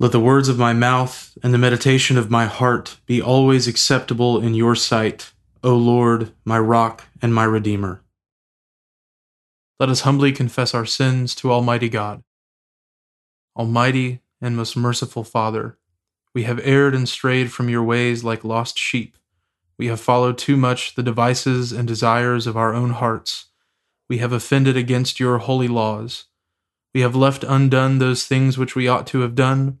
Let the words of my mouth and the meditation of my heart be always acceptable in your sight, O Lord, my rock and my redeemer. Let us humbly confess our sins to Almighty God. Almighty and most merciful Father, we have erred and strayed from your ways like lost sheep. We have followed too much the devices and desires of our own hearts. We have offended against your holy laws. We have left undone those things which we ought to have done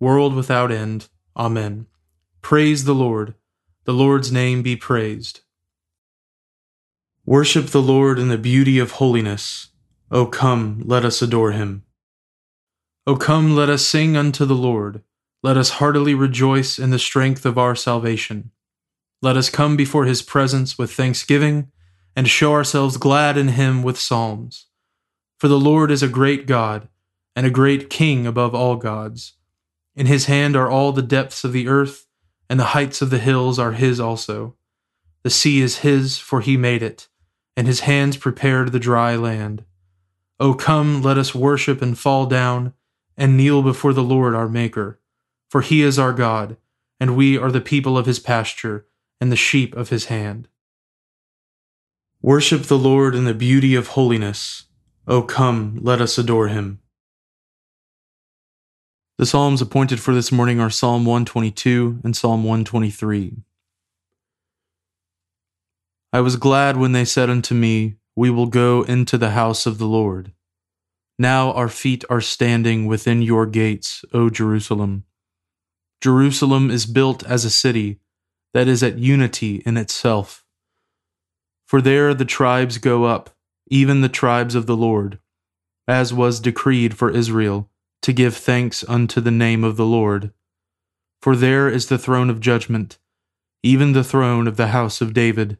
world without end. Amen. Praise the Lord. The Lord's name be praised. Worship the Lord in the beauty of holiness. O come, let us adore him. O come, let us sing unto the Lord. Let us heartily rejoice in the strength of our salvation. Let us come before his presence with thanksgiving and show ourselves glad in him with psalms. For the Lord is a great God and a great King above all gods. In his hand are all the depths of the earth, and the heights of the hills are his also. The sea is his, for he made it, and his hands prepared the dry land. O come, let us worship and fall down, and kneel before the Lord our Maker. For he is our God, and we are the people of his pasture, and the sheep of his hand. Worship the Lord in the beauty of holiness. O come, let us adore him. The Psalms appointed for this morning are Psalm 122 and Psalm 123. I was glad when they said unto me, We will go into the house of the Lord. Now our feet are standing within your gates, O Jerusalem. Jerusalem is built as a city that is at unity in itself. For there the tribes go up, even the tribes of the Lord, as was decreed for Israel to give thanks unto the name of the Lord. For there is the throne of judgment, even the throne of the house of David.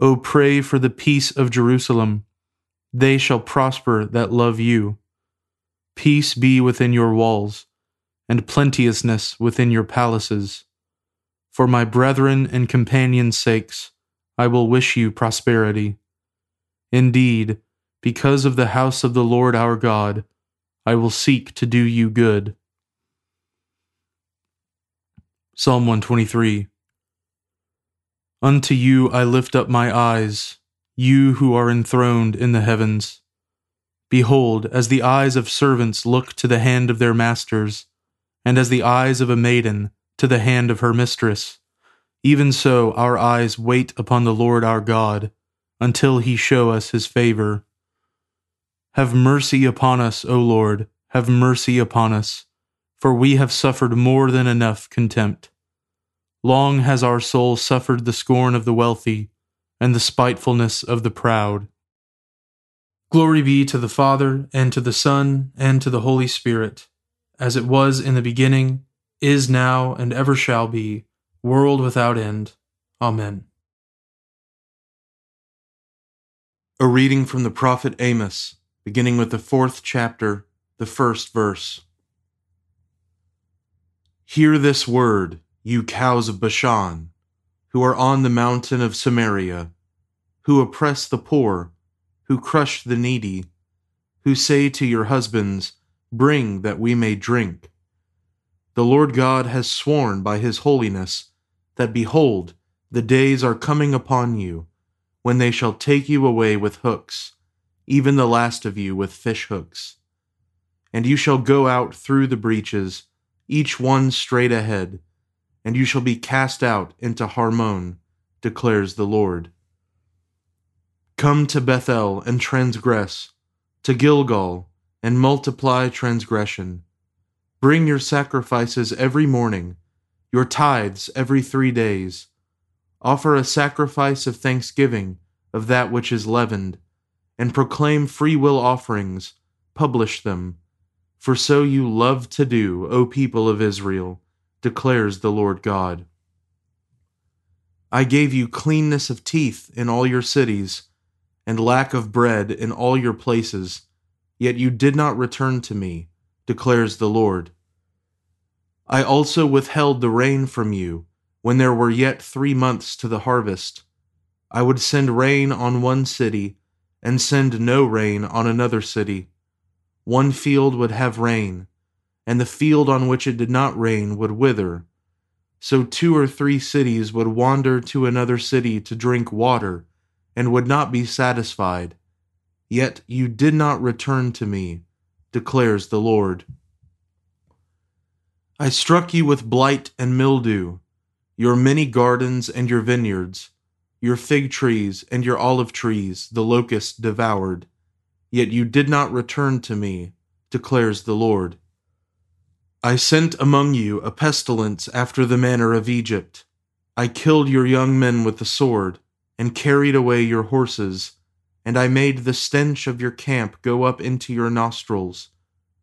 O pray for the peace of Jerusalem. They shall prosper that love you. Peace be within your walls, and plenteousness within your palaces. For my brethren and companions' sakes, I will wish you prosperity. Indeed, because of the house of the Lord our God, I will seek to do you good. Psalm 123 Unto you I lift up my eyes, you who are enthroned in the heavens. Behold, as the eyes of servants look to the hand of their masters, and as the eyes of a maiden to the hand of her mistress, even so our eyes wait upon the Lord our God, until he show us his favor. Have mercy upon us, O Lord, have mercy upon us, for we have suffered more than enough contempt. Long has our soul suffered the scorn of the wealthy, and the spitefulness of the proud. Glory be to the Father, and to the Son, and to the Holy Spirit, as it was in the beginning, is now, and ever shall be, world without end. Amen. A reading from the prophet Amos beginning with the fourth chapter, the first verse. Hear this word, you cows of Bashan, who are on the mountain of Samaria, who oppress the poor, who crush the needy, who say to your husbands, Bring that we may drink. The Lord God has sworn by his holiness that, behold, the days are coming upon you, when they shall take you away with hooks, even the last of you with fish hooks. And you shall go out through the breaches, each one straight ahead, and you shall be cast out into Harmon, declares the Lord. Come to Bethel and transgress, to Gilgal and multiply transgression. Bring your sacrifices every morning, your tithes every three days. Offer a sacrifice of thanksgiving of that which is leavened, and proclaim free will offerings, publish them. For so you love to do, O people of Israel, declares the Lord God. I gave you cleanness of teeth in all your cities and lack of bread in all your places, yet you did not return to me, declares the Lord. I also withheld the rain from you when there were yet three months to the harvest. I would send rain on one city and send no rain on another city. One field would have rain, and the field on which it did not rain would wither. So two or three cities would wander to another city to drink water and would not be satisfied. Yet you did not return to me, declares the Lord. I struck you with blight and mildew, your many gardens and your vineyards, your fig trees and your olive trees the locusts devoured. Yet you did not return to me, declares the Lord. I sent among you a pestilence after the manner of Egypt. I killed your young men with the sword and carried away your horses, and I made the stench of your camp go up into your nostrils.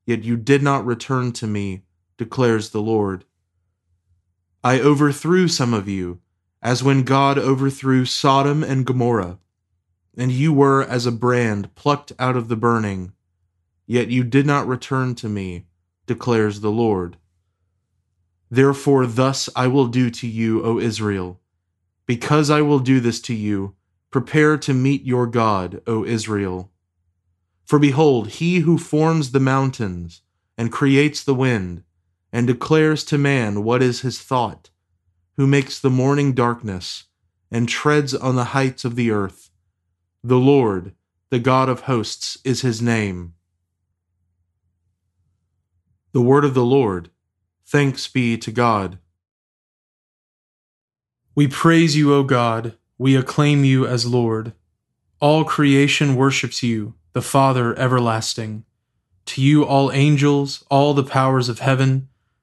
Yet you did not return to me, declares the Lord. I overthrew some of you, as when God overthrew Sodom and Gomorrah, and you were as a brand plucked out of the burning. Yet you did not return to me, declares the Lord. Therefore, thus I will do to you, O Israel because I will do this to you, prepare to meet your God, O Israel. For behold, he who forms the mountains, and creates the wind, and declares to man what is his thought, who makes the morning darkness, and treads on the heights of the earth. The Lord, the God of hosts, is his name. The word of the Lord. Thanks be to God. We praise you, O God. We acclaim you as Lord. All creation worships you, the Father everlasting. To you, all angels, all the powers of heaven,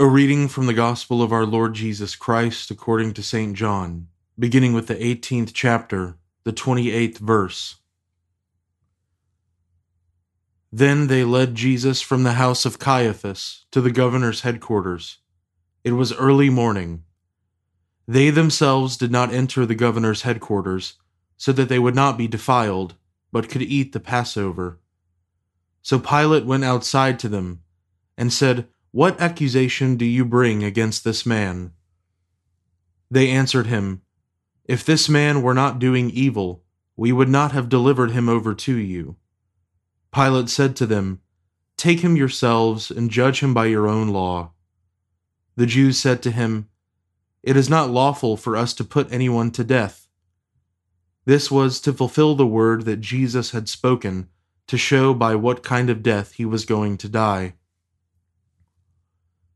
A reading from the Gospel of our Lord Jesus Christ according to St. John, beginning with the 18th chapter, the 28th verse. Then they led Jesus from the house of Caiaphas to the governor's headquarters. It was early morning. They themselves did not enter the governor's headquarters, so that they would not be defiled, but could eat the Passover. So Pilate went outside to them, and said, What accusation do you bring against this man? They answered him, If this man were not doing evil, we would not have delivered him over to you. Pilate said to them, Take him yourselves and judge him by your own law. The Jews said to him, It is not lawful for us to put anyone to death. This was to fulfill the word that Jesus had spoken, to show by what kind of death he was going to die.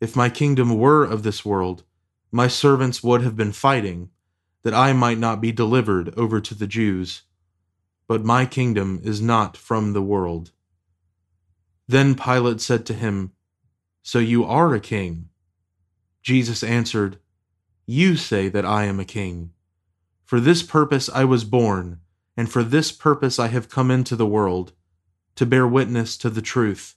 If my kingdom were of this world, my servants would have been fighting, that I might not be delivered over to the Jews. But my kingdom is not from the world. Then Pilate said to him, So you are a king? Jesus answered, You say that I am a king. For this purpose I was born, and for this purpose I have come into the world, to bear witness to the truth.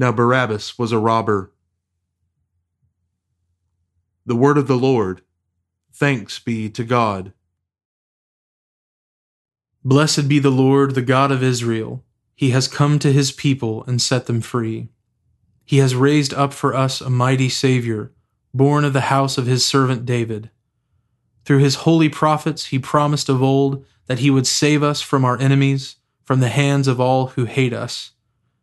Now Barabbas was a robber. The word of the Lord. Thanks be to God. Blessed be the Lord, the God of Israel. He has come to his people and set them free. He has raised up for us a mighty Savior, born of the house of his servant David. Through his holy prophets, he promised of old that he would save us from our enemies, from the hands of all who hate us.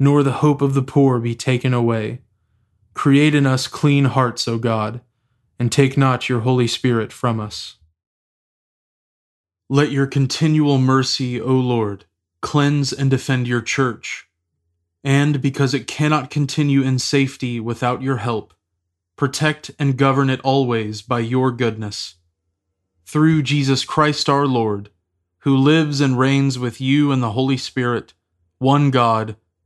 nor the hope of the poor be taken away. Create in us clean hearts, O God, and take not your Holy Spirit from us. Let your continual mercy, O Lord, cleanse and defend your church. And because it cannot continue in safety without your help, protect and govern it always by your goodness through Jesus Christ our Lord, who lives and reigns with you in the Holy Spirit, one God,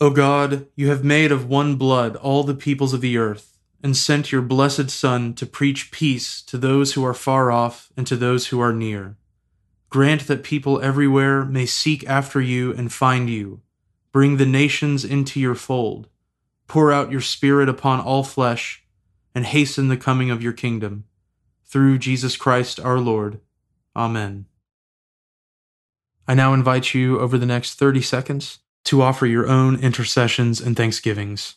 O God, you have made of one blood all the peoples of the earth, and sent your blessed Son to preach peace to those who are far off and to those who are near. Grant that people everywhere may seek after you and find you. Bring the nations into your fold. Pour out your Spirit upon all flesh, and hasten the coming of your kingdom. Through Jesus Christ our Lord. Amen. I now invite you over the next 30 seconds to offer your own intercessions and thanksgivings.